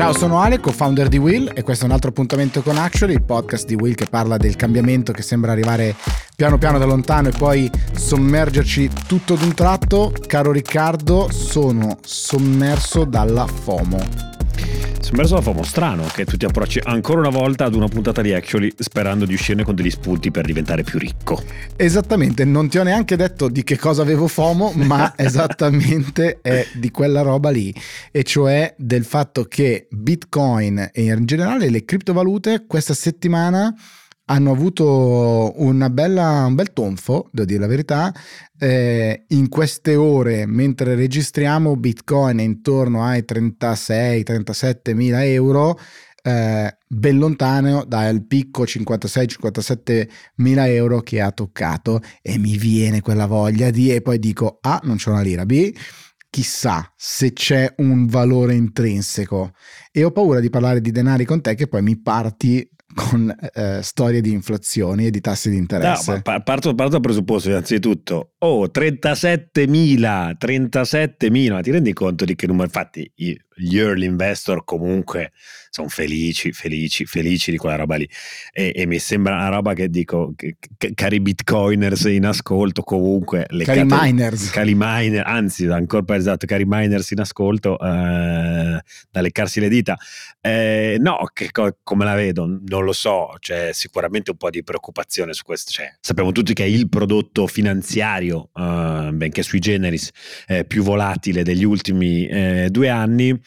Ciao, sono Ale, co-founder di Will e questo è un altro appuntamento con Actually, il podcast di Will che parla del cambiamento che sembra arrivare piano piano da lontano e poi sommergerci tutto d'un tratto. Caro Riccardo, sono sommerso dalla FOMO. Sommerso da FOMO, strano che tu ti approcci ancora una volta ad una puntata di Actually sperando di uscirne con degli spunti per diventare più ricco. Esattamente, non ti ho neanche detto di che cosa avevo FOMO, ma esattamente è di quella roba lì, e cioè del fatto che Bitcoin e in generale le criptovalute questa settimana hanno avuto bella, un bel tonfo, devo dire la verità. Eh, in queste ore, mentre registriamo, Bitcoin è intorno ai 36-37 mila euro. Eh, ben lontano dal picco 56-57 mila euro che ha toccato e mi viene quella voglia di e poi dico A non c'è una lira B chissà se c'è un valore intrinseco e ho paura di parlare di denari con te che poi mi parti con eh, storie di inflazioni e di tassi di interesse. No, parto, parto dal presupposto innanzitutto, oh 37.000, 37.000, ma ti rendi conto di che numero? Infatti gli early investor comunque sono felici, felici, felici di quella roba lì. E, e mi sembra una roba che dico, che, cari bitcoiners in ascolto, comunque. Le cari cate- miners. Cari miner, anzi, ancora per esatto, cari miners in ascolto, eh, da leccarsi le dita. Eh, no, che, come la vedo? Non lo so, c'è sicuramente un po' di preoccupazione su questo. Cioè, sappiamo tutti che è il prodotto finanziario, eh, benché sui generis, più volatile degli ultimi eh, due anni.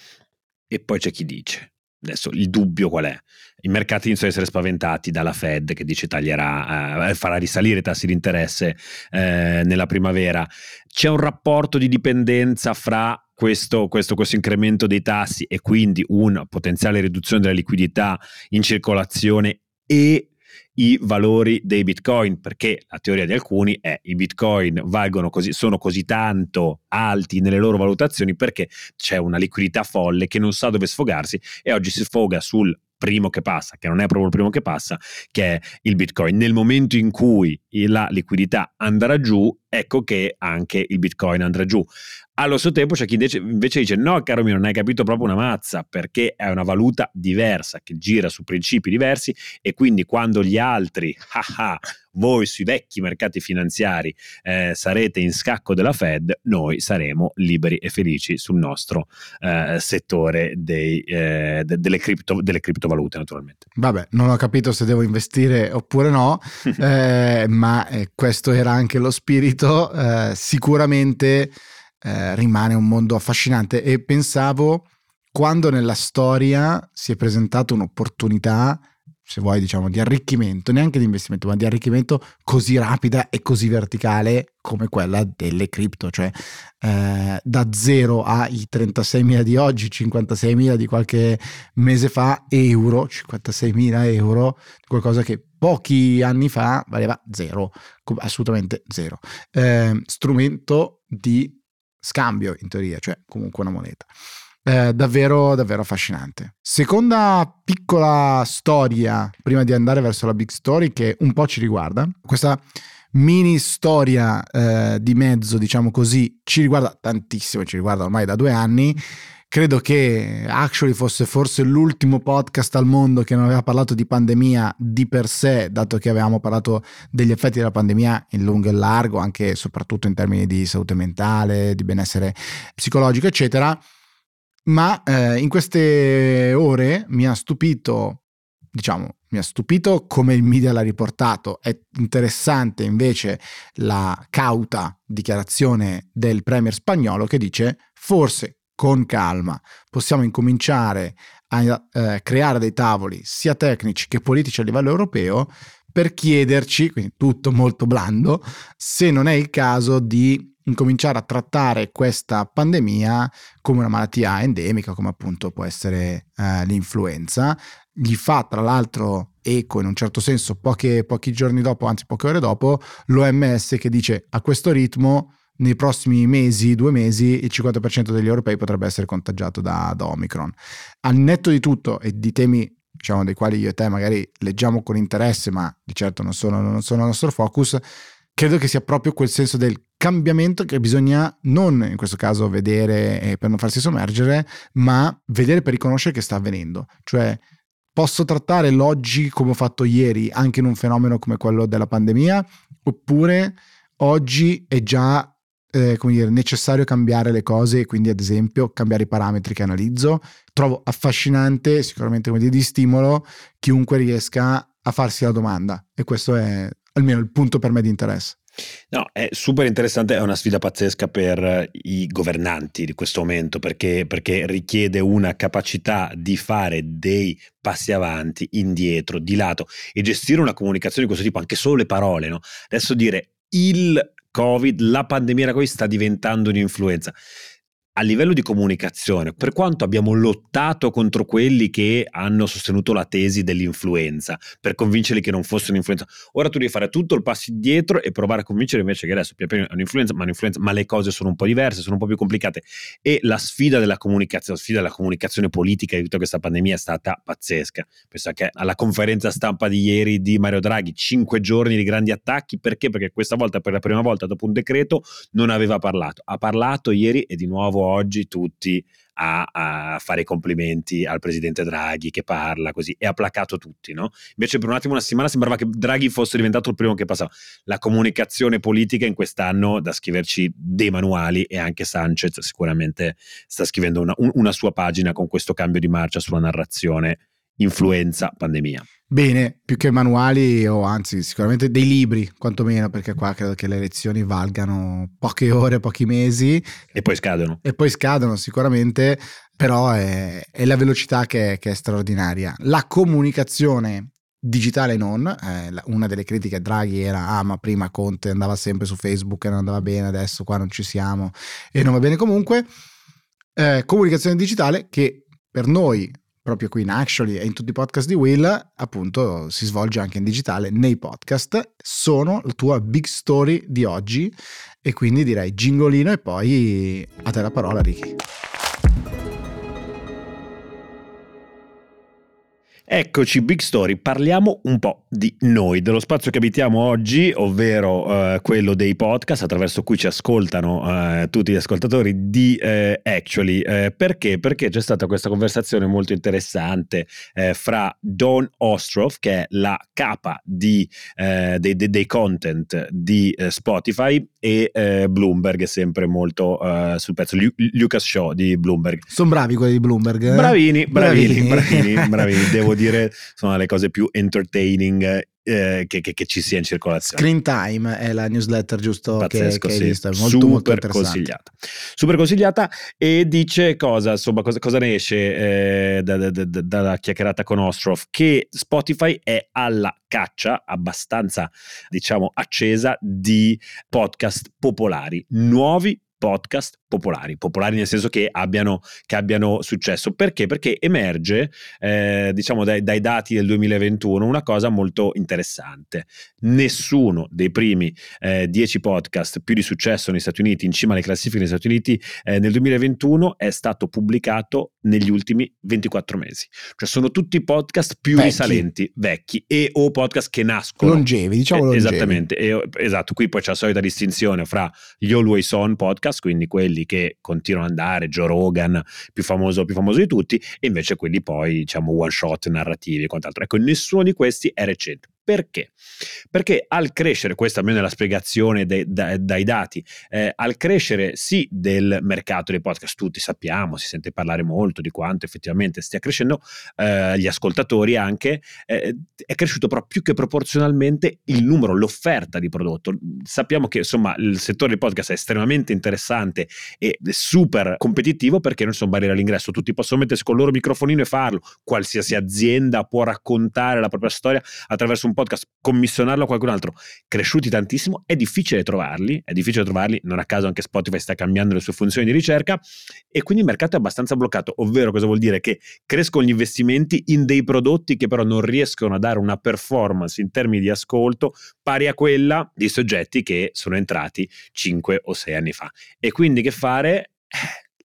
E poi c'è chi dice, Adesso il dubbio qual è? I mercati iniziano ad essere spaventati dalla Fed che dice taglierà, eh, farà risalire i tassi di interesse eh, nella primavera. C'è un rapporto di dipendenza fra questo, questo, questo, incremento dei tassi e quindi una potenziale riduzione della liquidità in circolazione e i valori dei bitcoin, perché la teoria di alcuni è i bitcoin valgono così, sono così tanto alti nelle loro valutazioni perché c'è una liquidità folle che non sa dove sfogarsi e oggi si sfoga sul primo che passa, che non è proprio il primo che passa, che è il Bitcoin. Nel momento in cui la liquidità andrà giù, ecco che anche il Bitcoin andrà giù. Allo stesso tempo c'è chi invece dice no caro mio non hai capito proprio una mazza perché è una valuta diversa che gira su principi diversi e quindi quando gli altri, haha, voi sui vecchi mercati finanziari eh, sarete in scacco della Fed, noi saremo liberi e felici sul nostro eh, settore dei, eh, de- delle, cripto- delle, criptovalute naturalmente. Vabbè, non ho capito se devo investire oppure no, eh, ma eh, questo era anche lo spirito, eh, sicuramente eh, rimane un mondo affascinante. E pensavo quando nella storia si è presentata un'opportunità, se vuoi diciamo di arricchimento, neanche di investimento, ma di arricchimento così rapida e così verticale come quella delle cripto, cioè eh, da zero ai 36.000 di oggi, 56.000 di qualche mese fa, euro, 56.000 euro, qualcosa che pochi anni fa valeva zero, assolutamente zero. Eh, strumento di scambio in teoria, cioè comunque una moneta. Eh, davvero, davvero affascinante. Seconda piccola storia prima di andare verso la big story che un po' ci riguarda. Questa mini storia eh, di mezzo, diciamo così, ci riguarda tantissimo, ci riguarda ormai da due anni credo che Actually fosse forse l'ultimo podcast al mondo che non aveva parlato di pandemia di per sé, dato che avevamo parlato degli effetti della pandemia in lungo e largo, anche e soprattutto in termini di salute mentale, di benessere psicologico, eccetera. Ma eh, in queste ore mi ha stupito, diciamo, mi ha stupito come il media l'ha riportato. È interessante invece la cauta dichiarazione del premier spagnolo che dice forse con calma possiamo incominciare a eh, creare dei tavoli sia tecnici che politici a livello europeo per chiederci, quindi tutto molto blando, se non è il caso di incominciare a trattare questa pandemia come una malattia endemica, come appunto può essere eh, l'influenza. Gli fa tra l'altro eco in un certo senso poche, pochi giorni dopo, anzi poche ore dopo, l'OMS che dice a questo ritmo nei prossimi mesi, due mesi, il 50% degli europei potrebbe essere contagiato da, da Omicron. Al netto di tutto e di temi diciamo, dei quali io e te magari leggiamo con interesse, ma di certo non sono, non sono il nostro focus, credo che sia proprio quel senso del cambiamento che bisogna non in questo caso vedere per non farsi sommergere, ma vedere per riconoscere che sta avvenendo. Cioè posso trattare l'oggi come ho fatto ieri anche in un fenomeno come quello della pandemia, oppure oggi è già eh, come dire, necessario cambiare le cose e quindi ad esempio cambiare i parametri che analizzo. Trovo affascinante, sicuramente come dire, di stimolo, chiunque riesca a farsi la domanda e questo è almeno il punto per me di interesse. No, è super interessante, è una sfida pazzesca per i governanti di questo momento perché, perché, richiede una capacità di fare dei passi avanti, indietro, di lato e gestire una comunicazione di questo tipo, anche solo le parole. No? Adesso dire il Covid, la pandemia da Covid sta diventando un'influenza a livello di comunicazione, per quanto abbiamo lottato contro quelli che hanno sostenuto la tesi dell'influenza, per convincerli che non fosse un'influenza, ora tu devi fare tutto il passo indietro e provare a convincere invece che adesso è un'influenza, ma, un'influenza, ma le cose sono un po' diverse, sono un po' più complicate. E la sfida della comunicazione, la sfida della comunicazione politica di tutta questa pandemia è stata pazzesca. Penso che alla conferenza stampa di ieri di Mario Draghi, cinque giorni di grandi attacchi, perché? Perché questa volta, per la prima volta dopo un decreto, non aveva parlato. Ha parlato ieri e di nuovo oggi tutti a, a, fare i complimenti al presidente Draghi che parla così e ha placato tutti, no? Invece per un attimo, una settimana sembrava che Draghi fosse diventato il primo che passava. La comunicazione politica in quest'anno da scriverci dei manuali e anche Sanchez sicuramente sta scrivendo una, una sua pagina con questo cambio di marcia sulla narrazione influenza, pandemia. Bene, più che manuali o anzi sicuramente dei libri, quantomeno, perché qua credo che le lezioni valgano poche ore, pochi mesi. E poi scadono. E poi scadono sicuramente, però è, è la velocità che, che, è straordinaria. La comunicazione digitale non, eh, una delle critiche a Draghi era ah ma prima Conte andava sempre su Facebook e non andava bene, adesso qua non ci siamo e non va bene comunque. Eh, comunicazione digitale che per noi proprio qui in Actually e in tutti i podcast di Will, appunto si svolge anche in digitale nei podcast. Sono la tua big story di oggi e quindi direi gingolino e poi a te la parola Ricky. Eccoci, Big Story, parliamo un po' di noi, dello spazio che abitiamo oggi, ovvero eh, quello dei podcast attraverso cui ci ascoltano eh, tutti gli ascoltatori di eh, Actually. Eh, perché? Perché c'è stata questa conversazione molto interessante eh, fra Dawn Ostroff, che è la capa di, eh, dei, dei, dei, content di Spotify, e Bloomberg, sempre molto sul pezzo, Lu- Lucas Shaw di Bloomberg. Sono bravi quelli di Bloomberg? Bravini, bravini, bravini, bravini, bravini devo dire, sono le cose più entertaining eh, che, che, che, ci sia in circolazione. Screen Time è la newsletter giusto Pazzesco, che, che sì. visto, molto, Super molto consigliata. Super consigliata e dice cosa, insomma, cosa, cosa ne esce eh, dalla da, da, da chiacchierata con Ostroff? Che Spotify è alla caccia abbastanza, diciamo, accesa di podcast popolari, nuovi podcast popolari, popolari nel senso che abbiano, che abbiano successo. Perché? Perché emerge, eh, diciamo, dai, dai, dati del 2021 una cosa molto interessante. Nessuno dei primi eh, 10 podcast più di successo negli Stati Uniti, in cima alle classifiche negli Stati Uniti, eh, nel 2021 è stato pubblicato negli ultimi 24 mesi. Cioè sono tutti podcast più vecchi. risalenti, vecchi, e o podcast che nascono. Longevi, diciamo longevi. Esattamente, e, esatto, qui poi c'è la solita distinzione fra gli Always On podcast, podcast, quindi quelli che continuano ad andare, Joe Rogan, più famoso, più famoso di tutti, e invece quelli poi, diciamo, one shot narrativi e quant'altro. Ecco, nessuno di questi è recente. Perché? Perché al crescere, questa almeno è la spiegazione dei, dai, dai dati, eh, al crescere sì del mercato dei podcast, tutti sappiamo, si sente parlare molto di quanto effettivamente stia crescendo, eh, gli ascoltatori anche, eh, è cresciuto però più che proporzionalmente il numero, l'offerta di prodotto. Sappiamo che insomma il settore dei podcast è estremamente interessante e super competitivo perché non sono barriere all'ingresso, tutti possono mettersi con il loro microfonino e farlo, qualsiasi azienda può raccontare la propria storia attraverso un un podcast, commissionarlo a qualcun altro, cresciuti tantissimo, è difficile trovarli, è difficile trovarli, non a caso anche Spotify sta cambiando le sue funzioni di ricerca e quindi il mercato è abbastanza bloccato, ovvero cosa vuol dire? Che crescono gli investimenti in dei prodotti che però non riescono a dare una performance in termini di ascolto pari a quella di soggetti che sono entrati 5 o 6 anni fa. E quindi che fare?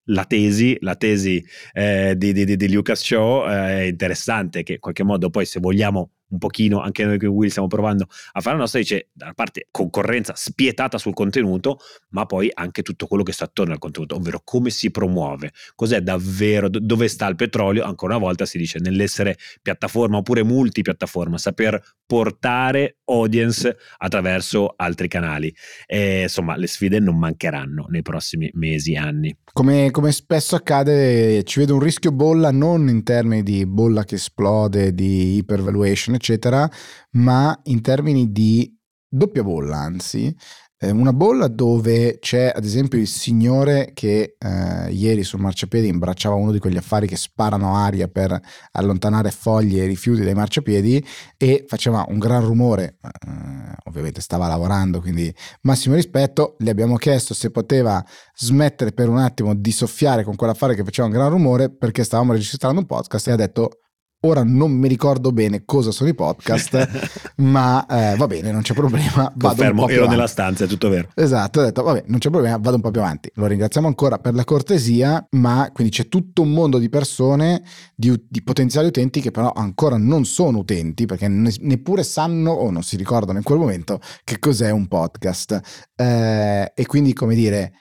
la tesi, la tesi eh, di, di, di, Lucas Show eh, è interessante che in qualche modo poi se vogliamo un pochino, anche noi con Will stiamo provando a fare la nostra, dice da una parte concorrenza spietata sul contenuto, ma poi anche tutto quello che sta attorno al contenuto, ovvero come si promuove, cos'è davvero, dove sta il petrolio, ancora una volta si dice nell'essere piattaforma oppure multipiattaforma, saper portare audience attraverso altri canali. E, insomma, le sfide non mancheranno nei prossimi mesi, anni. Come, come spesso accade, ci vedo un rischio bolla non in termini di bolla che esplode, di hypervaluation, eccetera, ma in termini di doppia bolla, anzi, una bolla dove c'è ad esempio il signore che eh, ieri sul marciapiedi imbracciava uno di quegli affari che sparano aria per allontanare foglie e rifiuti dai marciapiedi e faceva un gran rumore, eh, ovviamente stava lavorando quindi massimo rispetto, le abbiamo chiesto se poteva smettere per un attimo di soffiare con quell'affare che faceva un gran rumore perché stavamo registrando un podcast e ha detto Ora non mi ricordo bene cosa sono i podcast, ma eh, va bene, non c'è problema. Vado Confermo, ero avanti. nella stanza, è tutto vero. Esatto, ho detto, vabbè, non c'è problema, vado un po' più avanti. Lo ringraziamo ancora per la cortesia, ma quindi c'è tutto un mondo di persone, di, di potenziali utenti che però ancora non sono utenti, perché ne, neppure sanno o non si ricordano in quel momento che cos'è un podcast. Eh, e quindi, come dire,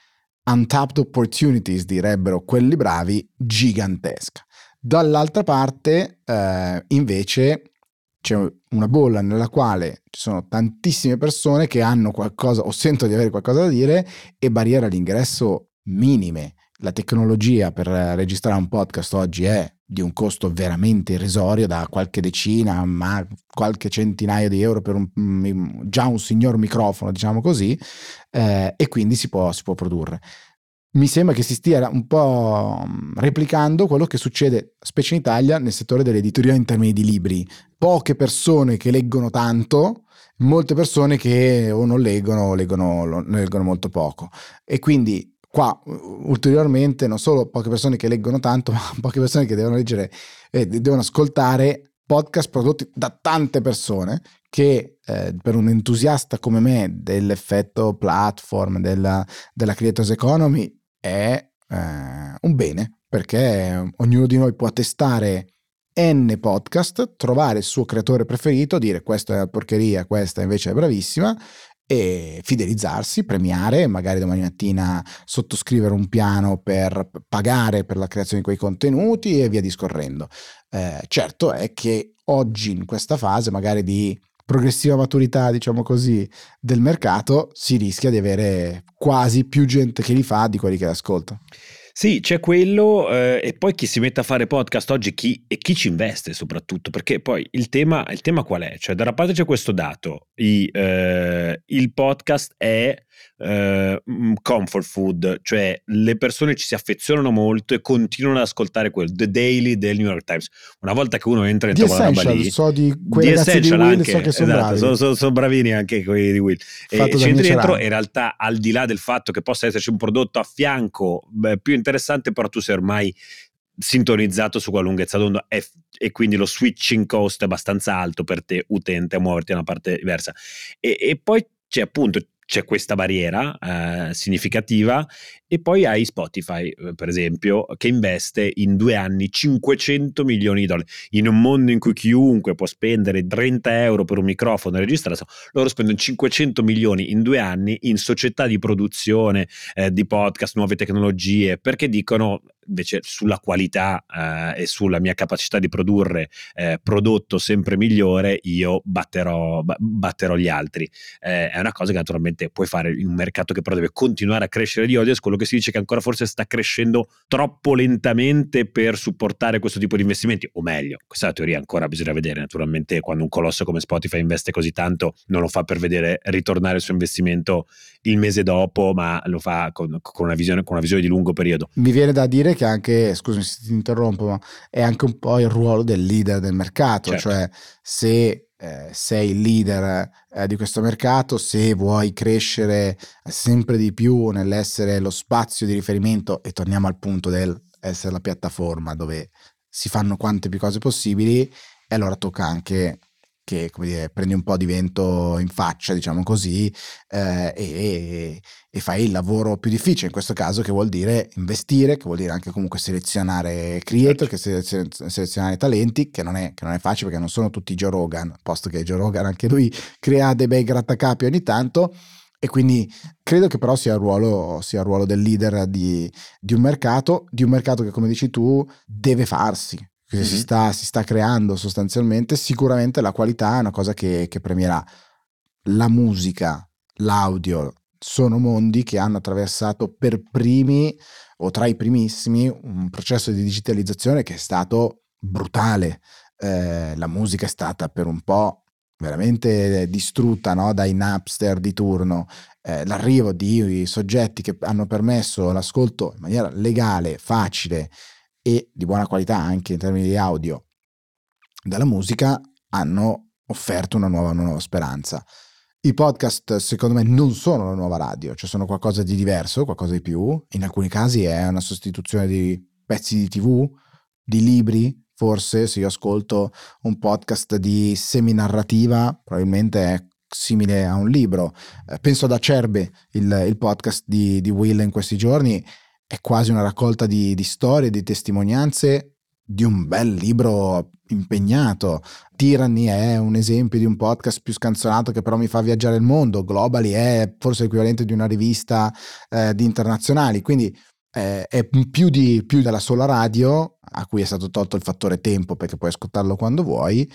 untapped opportunities, direbbero quelli bravi, gigantesca. Dall'altra parte, eh, invece, c'è una bolla nella quale ci sono tantissime persone che hanno qualcosa o sentono di avere qualcosa da dire e barriere all'ingresso minime. La tecnologia per registrare un podcast oggi è di un costo veramente irrisorio, da qualche decina, ma qualche centinaio di euro per un, mm, già un signor microfono, diciamo così, eh, e quindi si può, si può produrre mi sembra che si stia un po' mm, replicando quello che succede, specie in Italia, nel settore dell'editoria in termini di libri. Poche persone che leggono tanto, molte persone che o non leggono o leggono, leggono molto poco. E quindi qua ulteriormente non solo poche persone che leggono tanto, ma poche persone che devono leggere, eh, devono ascoltare podcast prodotti da tante persone che eh, per un entusiasta come me dell'effetto platform, della, della creators economy, è eh, un bene perché ognuno di noi può testare N podcast, trovare il suo creatore preferito, dire questa è una porcheria, questa invece è bravissima e fidelizzarsi, premiare, magari domani mattina sottoscrivere un piano per pagare per la creazione di quei contenuti e via discorrendo. Eh, certo è che oggi in questa fase magari di progressiva maturità, diciamo così, del mercato, si rischia di avere quasi più gente che li fa di quelli che li ascolta. Sì, c'è quello eh, e poi chi si mette a fare podcast oggi chi, e chi ci investe soprattutto, perché poi il tema, il tema qual è? Cioè da una parte c'è questo dato, i, eh, il podcast è eh, comfort food, cioè le persone ci si affezionano molto e continuano ad ascoltare quello, The Daily del New York Times. Una volta che uno entra dentro quella roba lì, so di quei ragazzi di Will, anche, so che sono esatto, bravi. Sono, sono, sono, bravini anche quelli di Will. Fatto e c'entri dentro in realtà al di là del fatto che possa esserci un prodotto a fianco beh, più interessante, però tu sei ormai sintonizzato su quella lunghezza d'onda e, e, quindi lo switching cost è abbastanza alto per te utente a muoverti da una parte diversa e, e poi c'è appunto c'è questa barriera eh, significativa e poi hai Spotify, eh, per esempio, che investe in due anni 500 milioni di dollari. In un mondo in cui chiunque può spendere 30 euro per un microfono e registrato, loro spendono 500 milioni in due anni in società di produzione eh, di podcast, nuove tecnologie, perché dicono invece sulla qualità eh, e sulla mia capacità di produrre eh, prodotto sempre migliore, io batterò, batterò gli altri. Eh, è una cosa che naturalmente puoi fare in un mercato che però deve continuare a crescere di audience, quello che si dice che ancora forse sta crescendo troppo lentamente per supportare questo tipo di investimenti, o meglio, questa è la teoria ancora bisogna vedere, naturalmente quando un colosso come Spotify investe così tanto non lo fa per vedere ritornare il suo investimento il mese dopo, ma lo fa con, con, una, visione, con una visione di lungo periodo. Mi viene da dire che anche, scusami se ti interrompo, ma è anche un po' il ruolo del leader del mercato, certo. cioè se eh, sei il leader eh, di questo mercato, se vuoi crescere sempre di più nell'essere lo spazio di riferimento, e torniamo al punto del essere la piattaforma dove si fanno quante più cose possibili, e allora tocca anche che come dire, prendi un po' di vento in faccia, diciamo così, eh, e, e, fai il lavoro più difficile, in questo caso che vuol dire investire, che vuol dire anche comunque selezionare creator, certo. che selezionare talenti, che non, è, che non è facile perché non sono tutti Joe Rogan, posto che Joe Rogan anche lui crea dei bei grattacapi ogni tanto, e quindi credo che però sia il ruolo, sia il ruolo del leader di, di, un mercato, di un mercato che come dici tu deve farsi, che mm-hmm. si, sta, si, sta, creando sostanzialmente, sicuramente la qualità è una cosa che, che premierà. La musica, l'audio, sono mondi che hanno attraversato per primi o tra i primissimi un processo di digitalizzazione che è stato brutale. Eh, la musica è stata per un po' veramente distrutta no? dai Napster di turno. Eh, l'arrivo di soggetti che hanno permesso l'ascolto in maniera legale, facile e di buona qualità anche in termini di audio della musica hanno offerto una nuova, una nuova speranza. I podcast secondo me non sono la nuova radio, cioè sono qualcosa di diverso, qualcosa di più. In alcuni casi è una sostituzione di pezzi di tv, di libri, forse se io ascolto un podcast di seminarrativa probabilmente è simile a un libro. Eh, penso ad Acerbe, il, il podcast di, di Will in questi giorni, è quasi una raccolta di, di storie, di testimonianze di un bel libro impegnato. Tyranny è un esempio di un podcast più scanzonato che però mi fa viaggiare il mondo. Globally è forse l'equivalente di una rivista eh, di internazionali. Quindi eh, è più, di, più della sola radio, a cui è stato tolto il fattore tempo perché puoi ascoltarlo quando vuoi.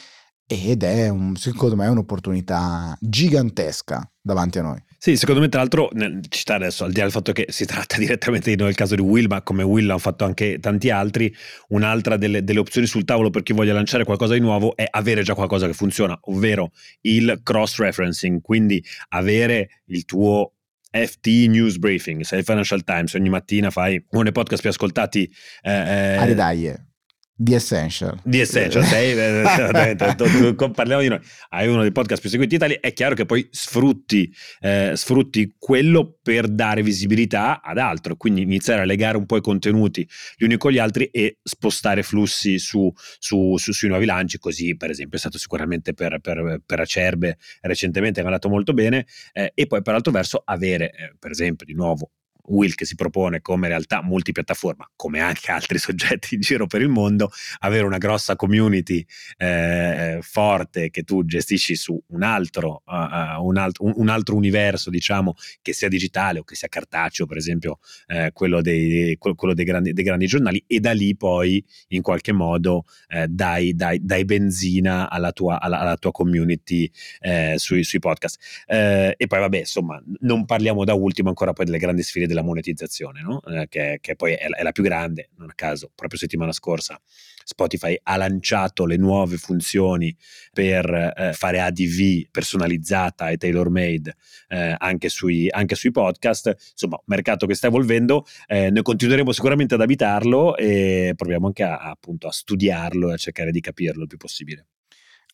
Ed è un, secondo me un'opportunità gigantesca davanti a noi. Sì, secondo me, tra l'altro, ci sta adesso, al di là del fatto che si tratta direttamente di noi il caso di Will, ma come Will hanno fatto anche tanti altri, un'altra delle, delle, opzioni sul tavolo per chi voglia lanciare qualcosa di nuovo è avere già qualcosa che funziona, ovvero il cross-referencing, quindi avere il tuo FT News Briefing, sei il Financial Times, ogni mattina fai uno dei podcast più ascoltati. Eh, eh, Aridaglie. The Essential. The Essential, sei, eh, parliamo di noi. Hai uno dei podcast più seguiti in Italia, è chiaro che poi sfrutti, eh, sfrutti quello per dare visibilità ad altro, quindi iniziare a legare un po' i contenuti gli uni con gli altri e spostare flussi su, su, su, sui nuovi lanci, così per esempio è stato sicuramente per, per, per Acerbe recentemente, è andato molto bene, eh, e poi per altro verso avere eh, per esempio di nuovo Will che si propone come realtà multipiattaforma, come anche altri soggetti in giro per il mondo, avere una grossa community eh, forte che tu gestisci su un altro, uh, un, altro, un, altro, universo, diciamo, che sia digitale o che sia cartaceo, per esempio, eh, quello, dei, quello dei, grandi, dei, grandi, giornali, e da lì poi in qualche modo eh, dai, dai, dai, benzina alla tua, alla, alla tua community eh, sui, sui, podcast. Eh, e poi, vabbè, insomma, non parliamo da ultimo ancora poi delle grandi sfide della monetizzazione, no? eh, che, che, poi è, è, la più grande, non a caso, proprio settimana scorsa Spotify ha lanciato le nuove funzioni per eh, fare ADV personalizzata e tailor made eh, anche, sui, anche, sui, podcast, insomma, mercato che sta evolvendo, eh, noi continueremo sicuramente ad abitarlo e proviamo anche a, appunto a studiarlo e a cercare di capirlo il più possibile.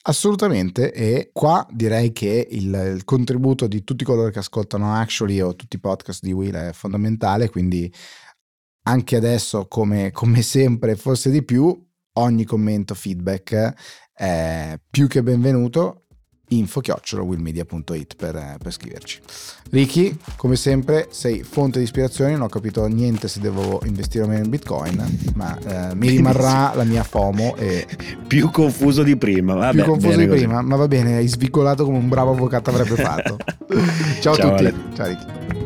Assolutamente, e qua direi che il, il, contributo di tutti coloro che ascoltano Actually o tutti i podcast di Will è fondamentale, quindi anche adesso, come, come sempre, forse di più, ogni commento, feedback è più che benvenuto info-willmedia.it per, per scriverci. Ricky, come sempre, sei fonte di ispirazione. Non ho capito niente se devo investire o meno in Bitcoin, ma eh, mi rimarrà la mia FOMO. E... Più confuso di prima. Vabbè, più confuso di prima, ma va bene, hai svicolato come un bravo avvocato avrebbe fatto. Ciao, Ciao a tutti. Ale. Ciao Ricky.